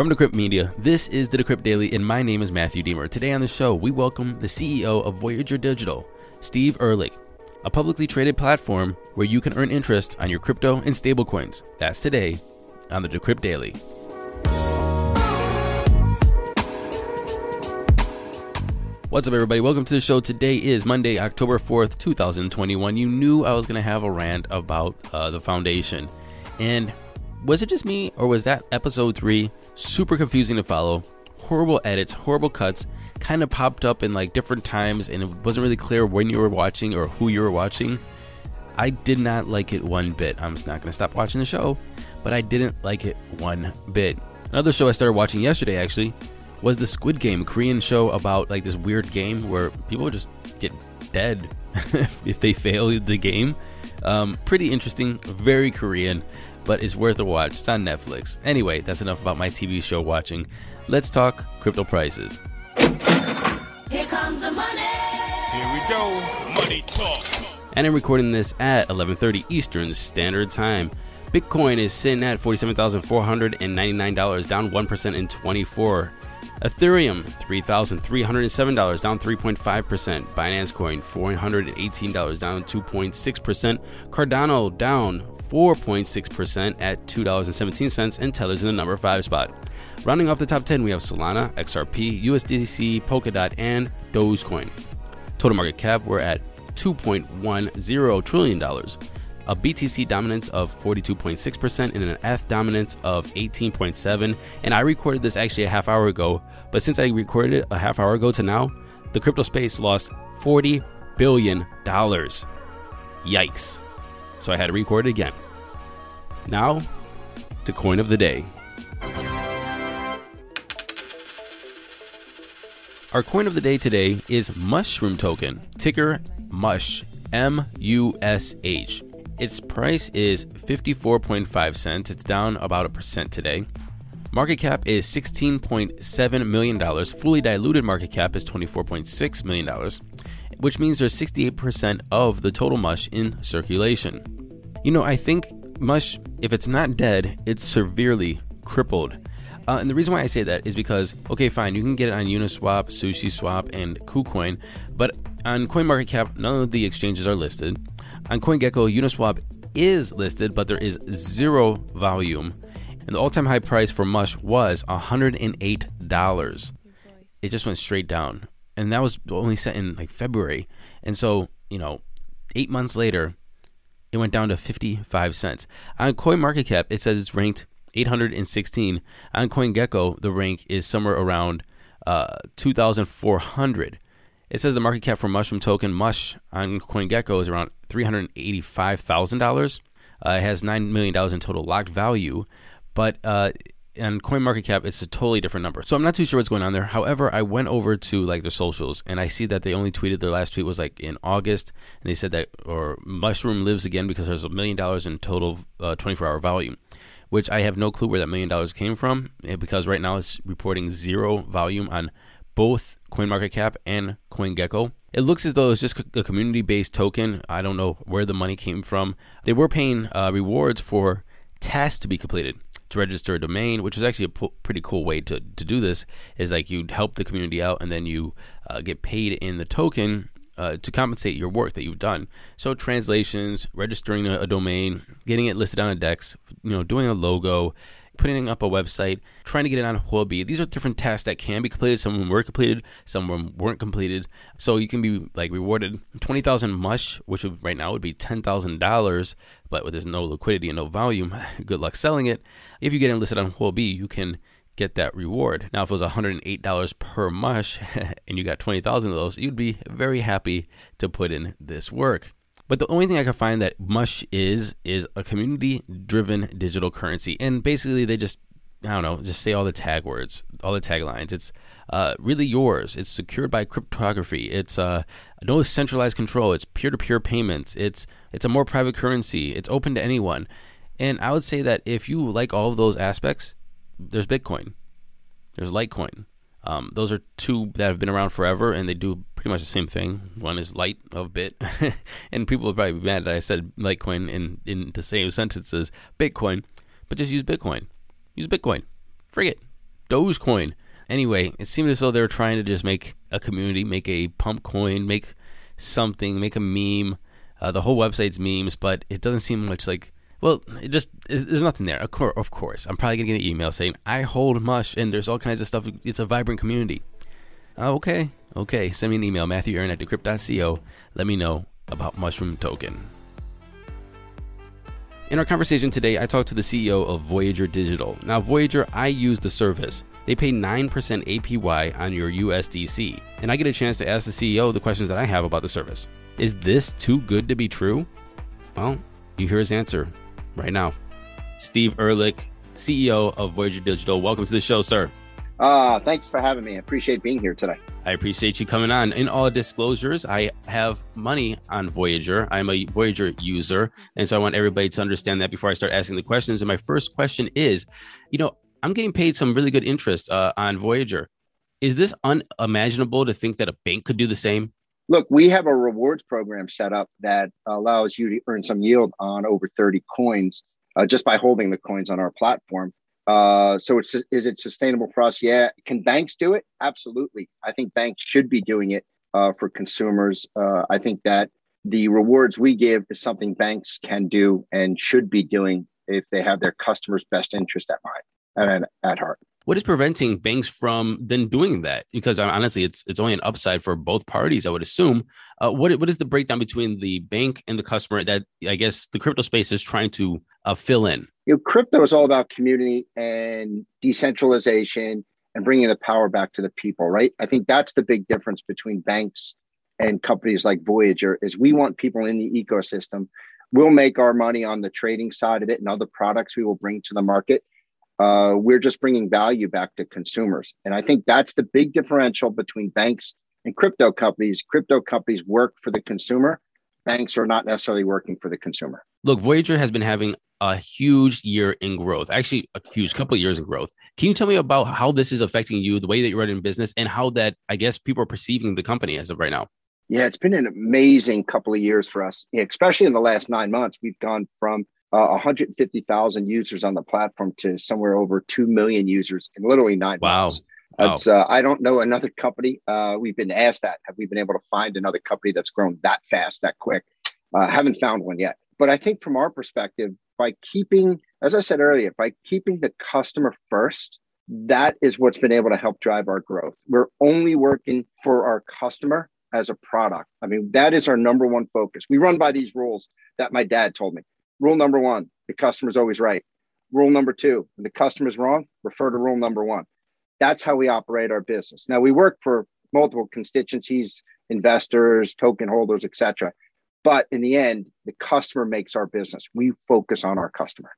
From Decrypt Media, this is the Decrypt Daily, and my name is Matthew Diemer. Today on the show, we welcome the CEO of Voyager Digital, Steve Ehrlich, a publicly traded platform where you can earn interest on your crypto and stablecoins. That's today on the Decrypt Daily. What's up, everybody? Welcome to the show. Today is Monday, October 4th, 2021. You knew I was going to have a rant about uh, the foundation. And was it just me, or was that episode 3 super confusing to follow? Horrible edits, horrible cuts, kind of popped up in like different times, and it wasn't really clear when you were watching or who you were watching. I did not like it one bit. I'm just not going to stop watching the show, but I didn't like it one bit. Another show I started watching yesterday, actually, was the Squid Game, Korean show about like this weird game where people just get dead if they fail the game. Um, pretty interesting, very Korean, but it's worth a watch. It's on Netflix. Anyway, that's enough about my TV show watching. Let's talk crypto prices. Here comes the money. Here we go. Money talk. And I'm recording this at 11:30 Eastern Standard Time. Bitcoin is sitting at $47,499, down 1% in 24. Ethereum, $3,307, down 3.5%. Binance Coin, $418, down 2.6%. Cardano, down 4.6% at $2.17, and Tether's in the number 5 spot. Rounding off the top 10, we have Solana, XRP, USDC, Polkadot, and Dogecoin. Total market cap, we're at $2.10 trillion a BTC dominance of 42.6% and an ETH dominance of 18.7. And I recorded this actually a half hour ago, but since I recorded it a half hour ago to now, the crypto space lost 40 billion dollars. Yikes. So I had to record it again. Now, to coin of the day. Our coin of the day today is Mushroom Token, ticker MUSH, M U S H. Its price is 54.5 cents. It's down about a percent today. Market cap is $16.7 million. Fully diluted market cap is $24.6 million, which means there's 68% of the total mush in circulation. You know, I think mush, if it's not dead, it's severely crippled. Uh, and the reason why I say that is because, okay, fine, you can get it on Uniswap, SushiSwap, and KuCoin, but on CoinMarketCap, none of the exchanges are listed. On CoinGecko, Uniswap is listed, but there is zero volume. And the all time high price for Mush was $108. It just went straight down. And that was only set in like February. And so, you know, eight months later, it went down to 55 cents. On CoinMarketCap, it says it's ranked 816. On CoinGecko, the rank is somewhere around uh, 2,400. It says the market cap for Mushroom Token Mush on CoinGecko is around $385,000. Uh, it has $9 million in total locked value, but uh, on CoinMarketCap, it's a totally different number. So I'm not too sure what's going on there. However, I went over to like their socials and I see that they only tweeted their last tweet was like in August, and they said that or Mushroom lives again because there's a million dollars in total uh, 24 hour volume which I have no clue where that million dollars came from eh, because right now it's reporting zero volume on both CoinMarketCap and CoinGecko. It looks as though it's just a community based token. I don't know where the money came from. They were paying uh, rewards for tasks to be completed to register a domain, which is actually a p- pretty cool way to, to do this. Is like you help the community out and then you uh, get paid in the token uh, to compensate your work that you've done. So translations, registering a, a, domain, getting it listed on a DEX, you know, doing a logo, putting up a website, trying to get it on Huobi. These are different tasks that can be completed. Some of them were completed, some of them weren't completed. So you can be like rewarded twenty thousand mush, which would, right now would be ten thousand dollars, but there's no liquidity and no volume. Good luck selling it. If you get enlisted on Huobi, you can get that reward. Now, if it was $108 per mush and you got 20,000 of those, you'd be very happy to put in this work. But the only thing I can find that Mush is is a community driven digital currency, and basically they just I don't know, just say all the tag words, all the taglines. It's uh, really yours. It's secured by cryptography. It's uh, no centralized control. It's peer to peer payments. It's it's a more private currency. It's open to anyone. And I would say that if you like all of those aspects, there's Bitcoin, there's Litecoin. Um, those are two that have been around forever, and they do pretty much the same thing. One is light of bit, and people will probably be mad that I said Litecoin in in the same sentences Bitcoin, but just use Bitcoin. Use Bitcoin. Forget Dogecoin. Anyway, it seemed as though they were trying to just make a community, make a pump coin, make something, make a meme. Uh, the whole website's memes, but it doesn't seem much like. Well, it just it, there's nothing there. Of course, of course, I'm probably gonna get an email saying I hold Mush, and there's all kinds of stuff. It's a vibrant community. Uh, okay, okay. Send me an email, Matthew Aaron at decrypt.co. Let me know about Mushroom Token. In our conversation today, I talked to the CEO of Voyager Digital. Now, Voyager, I use the service. They pay 9% APY on your USDC, and I get a chance to ask the CEO the questions that I have about the service. Is this too good to be true? Well, you hear his answer right now. Steve Ehrlich, CEO of Voyager Digital. Welcome to the show, sir. Uh, thanks for having me. I appreciate being here today. I appreciate you coming on. In all disclosures, I have money on Voyager. I'm a Voyager user. And so I want everybody to understand that before I start asking the questions. And my first question is you know, I'm getting paid some really good interest uh, on Voyager. Is this unimaginable to think that a bank could do the same? Look, we have a rewards program set up that allows you to earn some yield on over 30 coins uh, just by holding the coins on our platform. Uh, so it's is it sustainable for us? Yeah. Can banks do it? Absolutely. I think banks should be doing it uh, for consumers. Uh, I think that the rewards we give is something banks can do and should be doing if they have their customers' best interest at mind and at, at heart. What is preventing banks from then doing that? Because uh, honestly, it's it's only an upside for both parties, I would assume. Uh, what what is the breakdown between the bank and the customer that I guess the crypto space is trying to uh, fill in? You know, crypto is all about community and decentralization and bringing the power back to the people, right? I think that's the big difference between banks and companies like Voyager is we want people in the ecosystem. We'll make our money on the trading side of it and other products we will bring to the market uh, we're just bringing value back to consumers. And I think that's the big differential between banks and crypto companies. Crypto companies work for the consumer, banks are not necessarily working for the consumer. Look, Voyager has been having a huge year in growth, actually, a huge couple of years in growth. Can you tell me about how this is affecting you, the way that you're running business, and how that I guess people are perceiving the company as of right now? Yeah, it's been an amazing couple of years for us, especially in the last nine months. We've gone from uh, 150,000 users on the platform to somewhere over 2 million users in literally nine wow. months. That's, wow. Uh, I don't know another company. Uh, we've been asked that. Have we been able to find another company that's grown that fast, that quick? Uh, haven't found one yet. But I think from our perspective, by keeping, as I said earlier, by keeping the customer first, that is what's been able to help drive our growth. We're only working for our customer as a product. I mean, that is our number one focus. We run by these rules that my dad told me. Rule number one, the customer's always right. Rule number two, when the customer's wrong, refer to rule number one. That's how we operate our business. Now we work for multiple constituencies, investors, token holders, etc. But in the end, the customer makes our business. We focus on our customer.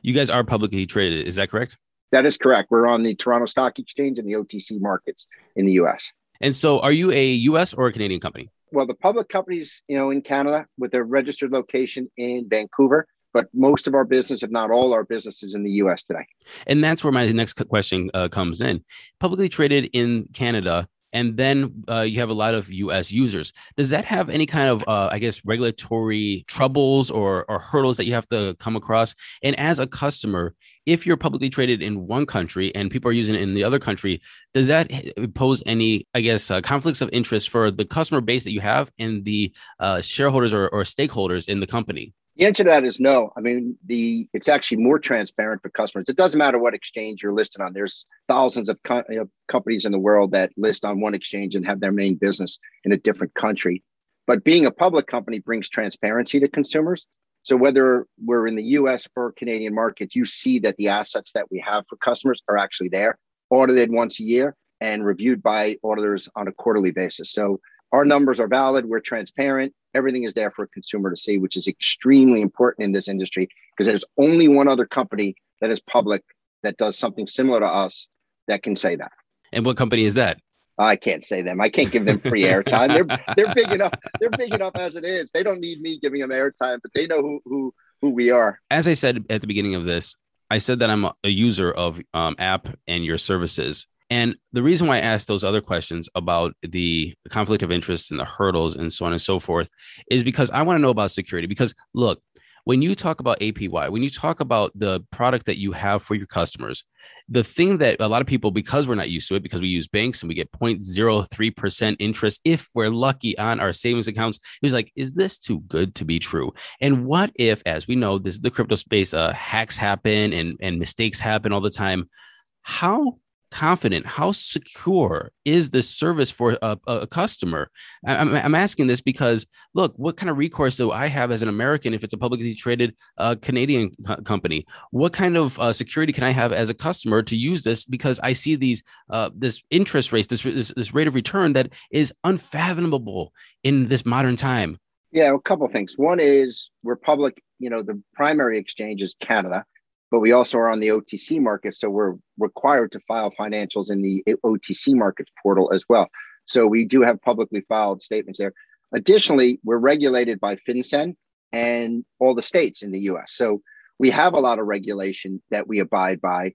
You guys are publicly traded, is that correct? That is correct. We're on the Toronto Stock Exchange and the OTC markets in the US. And so are you a US or a Canadian company? Well, the public companies, you know, in Canada with their registered location in Vancouver, but most of our business, if not all our businesses in the US today. And that's where my next question uh, comes in. Publicly traded in Canada, and then uh, you have a lot of US users. Does that have any kind of, uh, I guess, regulatory troubles or, or hurdles that you have to come across? And as a customer, if you're publicly traded in one country and people are using it in the other country, does that pose any, I guess, uh, conflicts of interest for the customer base that you have and the uh, shareholders or, or stakeholders in the company? The answer to that is no. I mean, the it's actually more transparent for customers. It doesn't matter what exchange you're listed on. There's thousands of, co- of companies in the world that list on one exchange and have their main business in a different country. But being a public company brings transparency to consumers. So whether we're in the US or Canadian markets, you see that the assets that we have for customers are actually there, audited once a year and reviewed by auditors on a quarterly basis. So our numbers are valid, we're transparent, everything is there for a consumer to see, which is extremely important in this industry because there's only one other company that is public that does something similar to us that can say that. And what company is that? I can't say them. I can't give them free airtime. They're they're big enough. They're big enough as it is. They don't need me giving them airtime, but they know who who who we are. As I said at the beginning of this, I said that I'm a user of um, app and your services. And the reason why I asked those other questions about the conflict of interest and the hurdles and so on and so forth is because I want to know about security. Because look, when you talk about APY, when you talk about the product that you have for your customers, the thing that a lot of people, because we're not used to it, because we use banks and we get 0.03% interest if we're lucky on our savings accounts, was like, is this too good to be true? And what if, as we know, this is the crypto space, uh, hacks happen and, and mistakes happen all the time. How confident? How secure is this service for a, a customer? I'm, I'm, asking this because, look, what kind of recourse do I have as an American if it's a publicly traded uh, Canadian co- company? What kind of uh, security can I have as a customer to use this? Because I see these uh, this interest rates, this, this this rate of return that is unfathomable in this modern time. Yeah, a couple things. One is we're public. You know, the primary exchange is Canada but we also are on the OTC market. So we're required to file financials in the OTC markets portal as well. So we do have publicly filed statements there. Additionally, we're regulated by FinCEN and all the states in the US. So we have a lot of regulation that we abide by.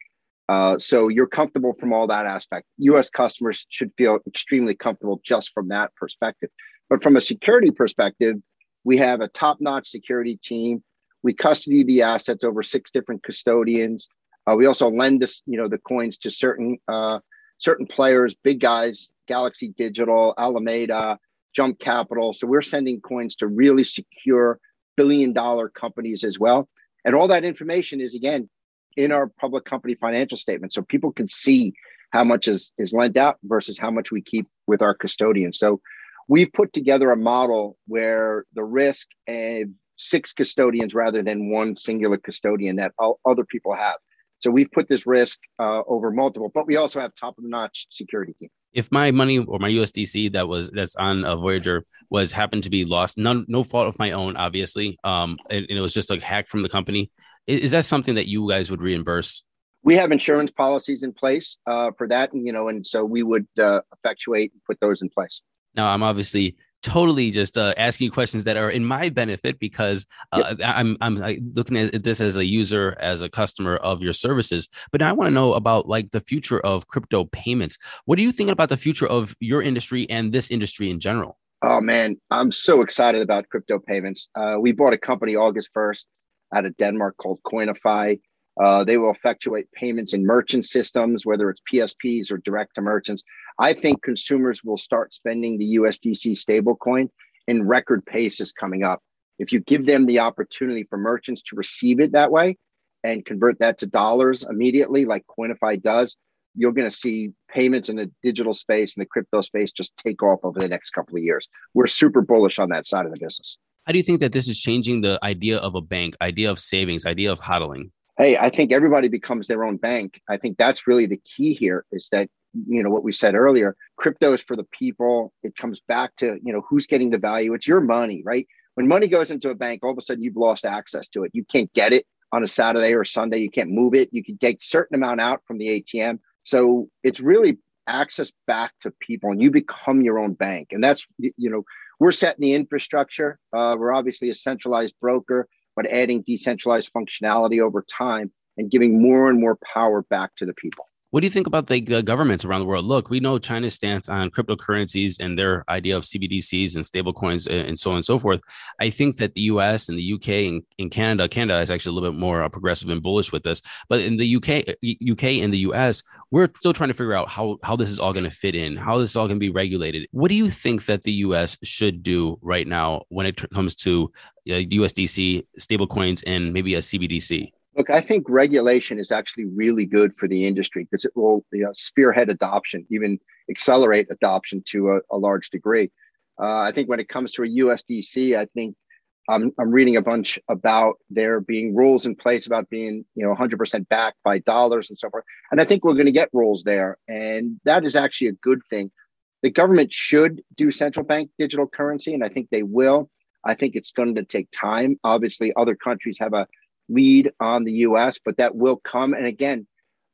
Uh, so you're comfortable from all that aspect. US customers should feel extremely comfortable just from that perspective. But from a security perspective, we have a top notch security team we custody the assets over six different custodians. Uh, we also lend this, you know, the coins to certain uh, certain players, big guys, Galaxy Digital, Alameda, Jump Capital. So we're sending coins to really secure billion dollar companies as well. And all that information is again in our public company financial statement, so people can see how much is is lent out versus how much we keep with our custodians. So we've put together a model where the risk and six custodians rather than one singular custodian that all other people have. So we've put this risk uh, over multiple, but we also have top of the notch security team. If my money or my USDC that was that's on a Voyager was happened to be lost, none no fault of my own, obviously, um, and, and it was just a hack from the company. Is, is, that something that you guys would reimburse? We have insurance policies in place uh, for that, and you know, and so we would uh, effectuate and put those in place. Now, I'm obviously totally just uh, asking you questions that are in my benefit because uh, yep. I'm I'm looking at this as a user, as a customer of your services. But I want to know about like the future of crypto payments. What are you thinking about the future of your industry and this industry in general? Oh man, I'm so excited about crypto payments. Uh, we bought a company August 1st out of Denmark called Coinify. Uh, they will effectuate payments in merchant systems, whether it's PSPs or direct to merchants. I think consumers will start spending the USDC stablecoin in record paces coming up. If you give them the opportunity for merchants to receive it that way and convert that to dollars immediately, like Coinify does, you're going to see payments in the digital space and the crypto space just take off over the next couple of years. We're super bullish on that side of the business. How do you think that this is changing the idea of a bank, idea of savings, idea of hodling? Hey, I think everybody becomes their own bank. I think that's really the key here is that, you know, what we said earlier, crypto is for the people. It comes back to, you know, who's getting the value. It's your money, right? When money goes into a bank, all of a sudden you've lost access to it. You can't get it on a Saturday or Sunday. You can't move it. You can take a certain amount out from the ATM. So it's really access back to people and you become your own bank. And that's, you know, we're setting the infrastructure. Uh, we're obviously a centralized broker but adding decentralized functionality over time and giving more and more power back to the people. What do you think about the, governments around the world? Look, we know China's stance on cryptocurrencies and their idea of CBDCs and stablecoins and so on and so forth. I think that the US and the UK and, in Canada, Canada is actually a little bit more uh, progressive and bullish with this. But in the UK, UK and the US, we're still trying to figure out how, how this is all going to fit in, how this is all going to be regulated. What do you think that the US should do right now when it comes to uh, USDC, stablecoins, and maybe a CBDC? Look, I think regulation is actually really good for the industry because it will you know, spearhead adoption, even accelerate adoption to a, a large degree. Uh, I think when it comes to a USDC, I think I'm, I'm reading a bunch about there being rules in place about being, you know, 100% backed by dollars and so forth. And I think we're going to get rules there, and that is actually a good thing. The government should do central bank digital currency, and I think they will. I think it's going to take time. Obviously, other countries have a lead on the US, but that will come. And again,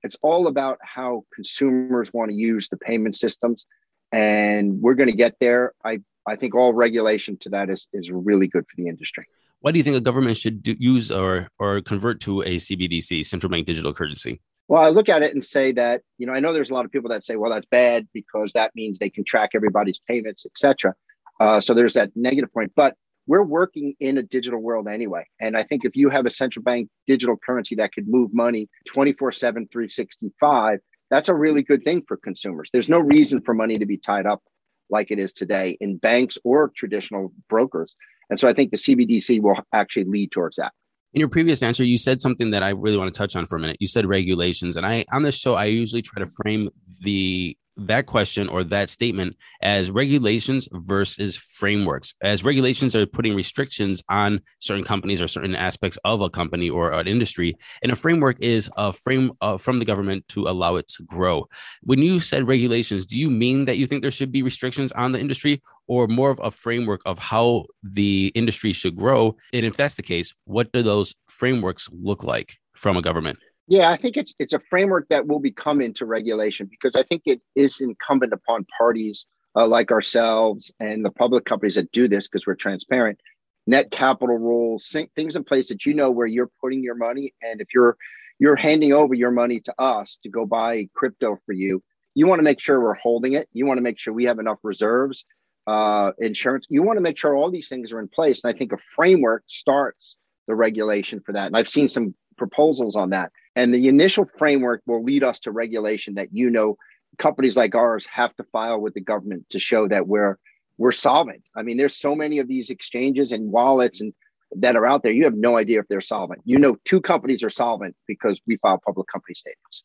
it's all about how consumers want to use the payment systems. And we're going to get there. I, I think all regulation to that is, is really good for the industry. Why do you think a government should do, use or, or convert to a CBDC, central bank digital currency? Well, I look at it and say that, you know, I know there's a lot of people that say, well, that's bad because that means they can track everybody's payments, et cetera. Uh, so there's that negative point. But we're working in a digital world anyway. And I think if you have a central bank digital currency that could move money 24 7, 365, that's a really good thing for consumers. There's no reason for money to be tied up like it is today in banks or traditional brokers. And so I think the CBDC will actually lead towards that. In your previous answer, you said something that I really want to touch on for a minute. You said regulations, and I on this show I usually try to frame the that question or that statement as regulations versus frameworks. As regulations are putting restrictions on certain companies or certain aspects of a company or an industry, and a framework is a frame uh, from the government to allow it to grow. When you said regulations, do you mean that you think there should be restrictions on the industry or more of a framework of how the industry should grow? And if that's the case, what do those frameworks look like from a government? Yeah, I think it's it's a framework that will become into regulation because I think it is incumbent upon parties uh, like ourselves and the public companies that do this because we're transparent. Net capital rules, things in place that you know where you're putting your money, and if you're you're handing over your money to us to go buy crypto for you, you want to make sure we're holding it. You want to make sure we have enough reserves, uh, insurance. You want to make sure all these things are in place, and I think a framework starts the regulation for that. And I've seen some proposals on that. And the initial framework will lead us to regulation that you know companies like ours have to file with the government to show that we're we're solvent. I mean, there's so many of these exchanges and wallets and that are out there. You have no idea if they're solvent. You know, two companies are solvent because we file public company statements.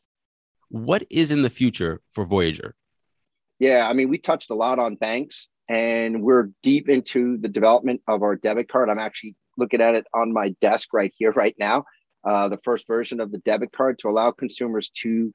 What is in the future for Voyager? Yeah, I mean, we touched a lot on banks and we're deep into the development of our debit card. I'm actually looking at it on my desk right here, right now uh, the first version of the debit card to allow consumers to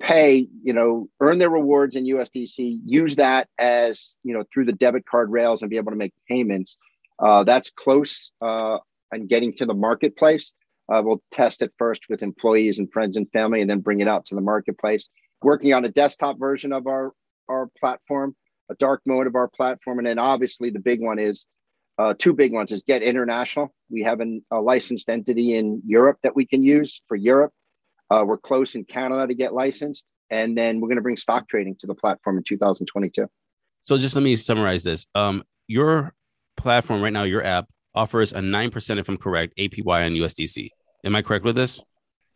pay, you know, earn their rewards in USDC, use that as, you know, through the debit card rails and be able to make payments. Uh, that's close uh, and getting to the marketplace. Uh, we'll test it first with employees and friends and family and then bring it out to the marketplace. Working on a desktop version of our, our platform, a dark mode of our platform. And then obviously the big one is uh, two big ones is Get International. We have an, a licensed entity in Europe that we can use for Europe. Uh, we're close in Canada to get licensed. And then we're going to bring stock trading to the platform in 2022. So just let me summarize this. Um, your platform right now, your app offers a 9%, if I'm correct, APY on USDC. Am I correct with this?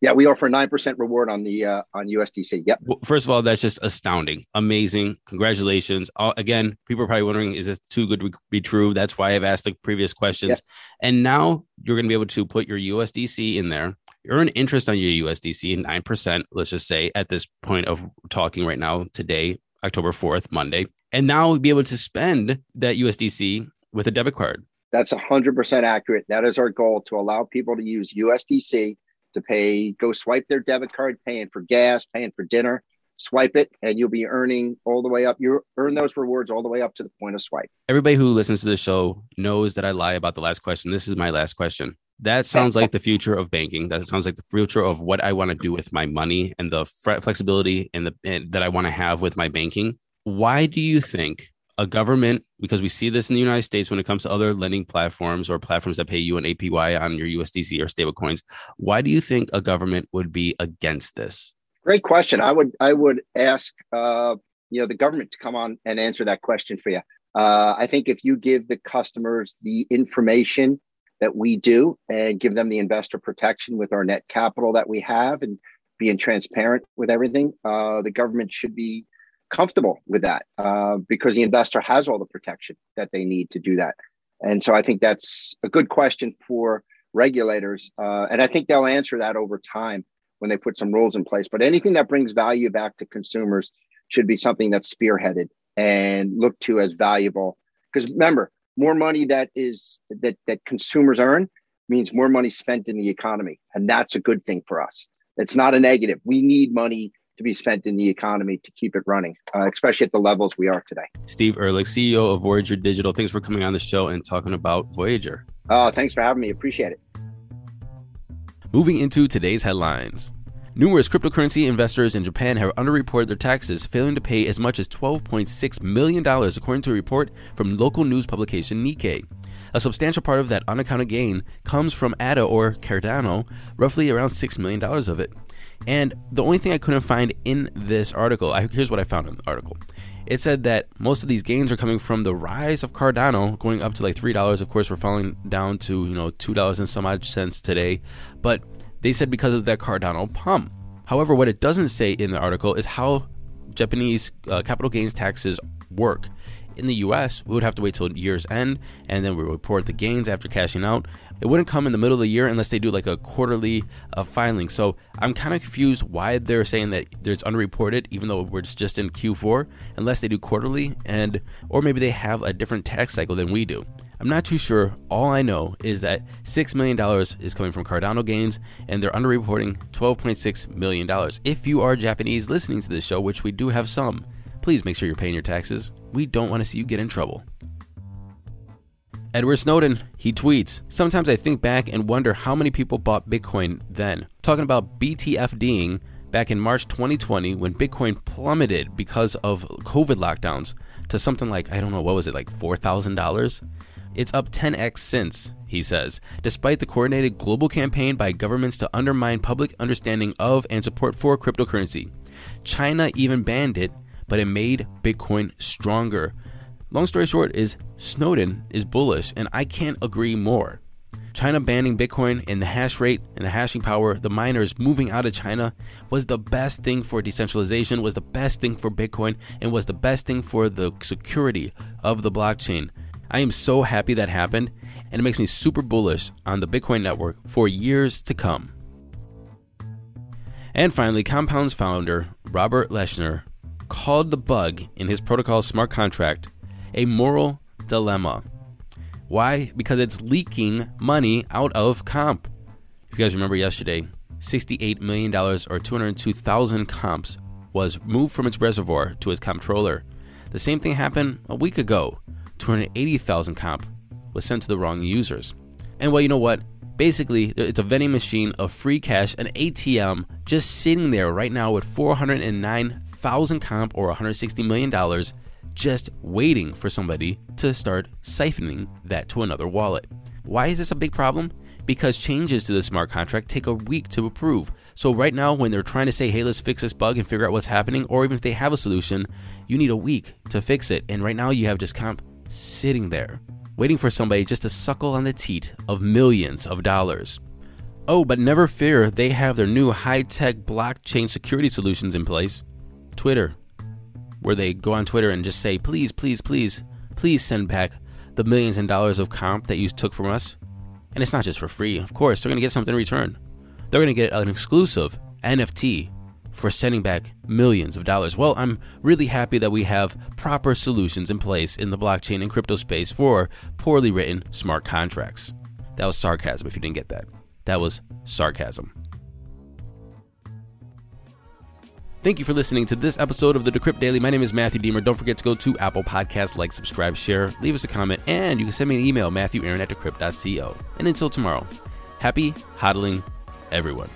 Yeah, we offer nine percent reward on the uh, on USDC. Yep. Well, first of all, that's just astounding, amazing. Congratulations! Uh, again, people are probably wondering, is this too good to be true? That's why I've asked the previous questions. Yep. And now you're going to be able to put your USDC in there, earn interest on your USDC, nine percent. Let's just say at this point of talking right now, today, October fourth, Monday, and now be able to spend that USDC with a debit card. That's 100% accurate. That is our goal to allow people to use USDC to pay, go swipe their debit card, paying for gas, paying for dinner, swipe it, and you'll be earning all the way up. You earn those rewards all the way up to the point of swipe. Everybody who listens to the show knows that I lie about the last question. This is my last question. That sounds like the future of banking. That sounds like the future of what I want to do with my money and the flexibility and the and that I want to have with my banking. Why do you think a government, because we see this in the United States when it comes to other lending platforms or platforms that pay you an APY on your USDC or stable coins. Why do you think a government would be against this? Great question. I would I would ask uh, you know the government to come on and answer that question for you. Uh, I think if you give the customers the information that we do and give them the investor protection with our net capital that we have and being transparent with everything, uh, the government should be comfortable with that uh, because the investor has all the protection that they need to do that. And so I think that's a good question for regulators. Uh, and I think they'll answer that over time when they put some rules in place. But anything that brings value back to consumers should be something that's spearheaded and looked to as valuable. Because remember, more money that is that that consumers earn means more money spent in the economy, and that's a good thing for us. It's not a negative. We need money to be spent in the economy to keep it running, uh, especially at the levels we are today. Steve Ehrlich, CEO of Voyager Digital. Thanks for coming on the show and talking about Voyager. Uh, thanks for having me. Appreciate it. Moving into today's headlines. Numerous cryptocurrency investors in Japan have underreported their taxes, failing to pay as much as $12.6 million, according to a report from local news publication Nikkei. A substantial part of that unaccounted gain comes from ADA or Cardano, roughly around $6 million of it. And the only thing I couldn't find in this article, I, here's what I found in the article. It said that most of these gains are coming from the rise of Cardano, going up to like three dollars. Of course, we're falling down to you know two dollars and some odd cents today, but they said because of that Cardano pump. However, what it doesn't say in the article is how Japanese uh, capital gains taxes work. In the US, we would have to wait till year's end and then we report the gains after cashing out. It wouldn't come in the middle of the year unless they do like a quarterly uh, filing. So I'm kind of confused why they're saying that it's unreported, even though we're just in Q4, unless they do quarterly and or maybe they have a different tax cycle than we do. I'm not too sure. All I know is that $6 million is coming from Cardano gains, and they're underreporting $12.6 million. If you are Japanese listening to this show, which we do have some, please make sure you're paying your taxes. We don't want to see you get in trouble. Edward Snowden, he tweets, Sometimes I think back and wonder how many people bought Bitcoin then. Talking about BTFDing back in March 2020 when Bitcoin plummeted because of COVID lockdowns to something like, I don't know, what was it, like $4,000? It's up 10x since, he says, despite the coordinated global campaign by governments to undermine public understanding of and support for cryptocurrency. China even banned it, but it made Bitcoin stronger. Long story short is Snowden is bullish, and I can't agree more. China banning Bitcoin and the hash rate and the hashing power, the miners moving out of China was the best thing for decentralization, was the best thing for Bitcoin, and was the best thing for the security of the blockchain. I am so happy that happened, and it makes me super bullish on the Bitcoin network for years to come. And finally, Compound's founder, Robert Leshner, called the bug in his protocol smart contract a moral dilemma. Why? Because it's leaking money out of comp. If you guys remember yesterday, $68 million or 202,000 comps was moved from its reservoir to its comptroller. The same thing happened a week ago 280,000 comp was sent to the wrong users. And well, you know what? Basically, it's a vending machine of free cash, an ATM, just sitting there right now with 409,000 comp or $160 million, just waiting for somebody to start siphoning that to another wallet. Why is this a big problem? Because changes to the smart contract take a week to approve. So, right now, when they're trying to say, hey, let's fix this bug and figure out what's happening, or even if they have a solution, you need a week to fix it. And right now, you have just comp sitting there, waiting for somebody just to suckle on the teat of millions of dollars. Oh, but never fear, they have their new high tech blockchain security solutions in place. Twitter, where they go on Twitter and just say, please, please, please, please send back the millions and dollars of comp that you took from us. And it's not just for free, of course, they're going to get something in return. They're going to get an exclusive NFT for sending back millions of dollars. Well, I'm really happy that we have proper solutions in place in the blockchain and crypto space for poorly written smart contracts. That was sarcasm if you didn't get that. That was sarcasm. Thank you for listening to this episode of the Decrypt Daily. My name is Matthew Diemer. Don't forget to go to Apple Podcasts, like, subscribe, share, leave us a comment, and you can send me an email, matthewaaron at decrypt.co. And until tomorrow, happy hodling, everyone.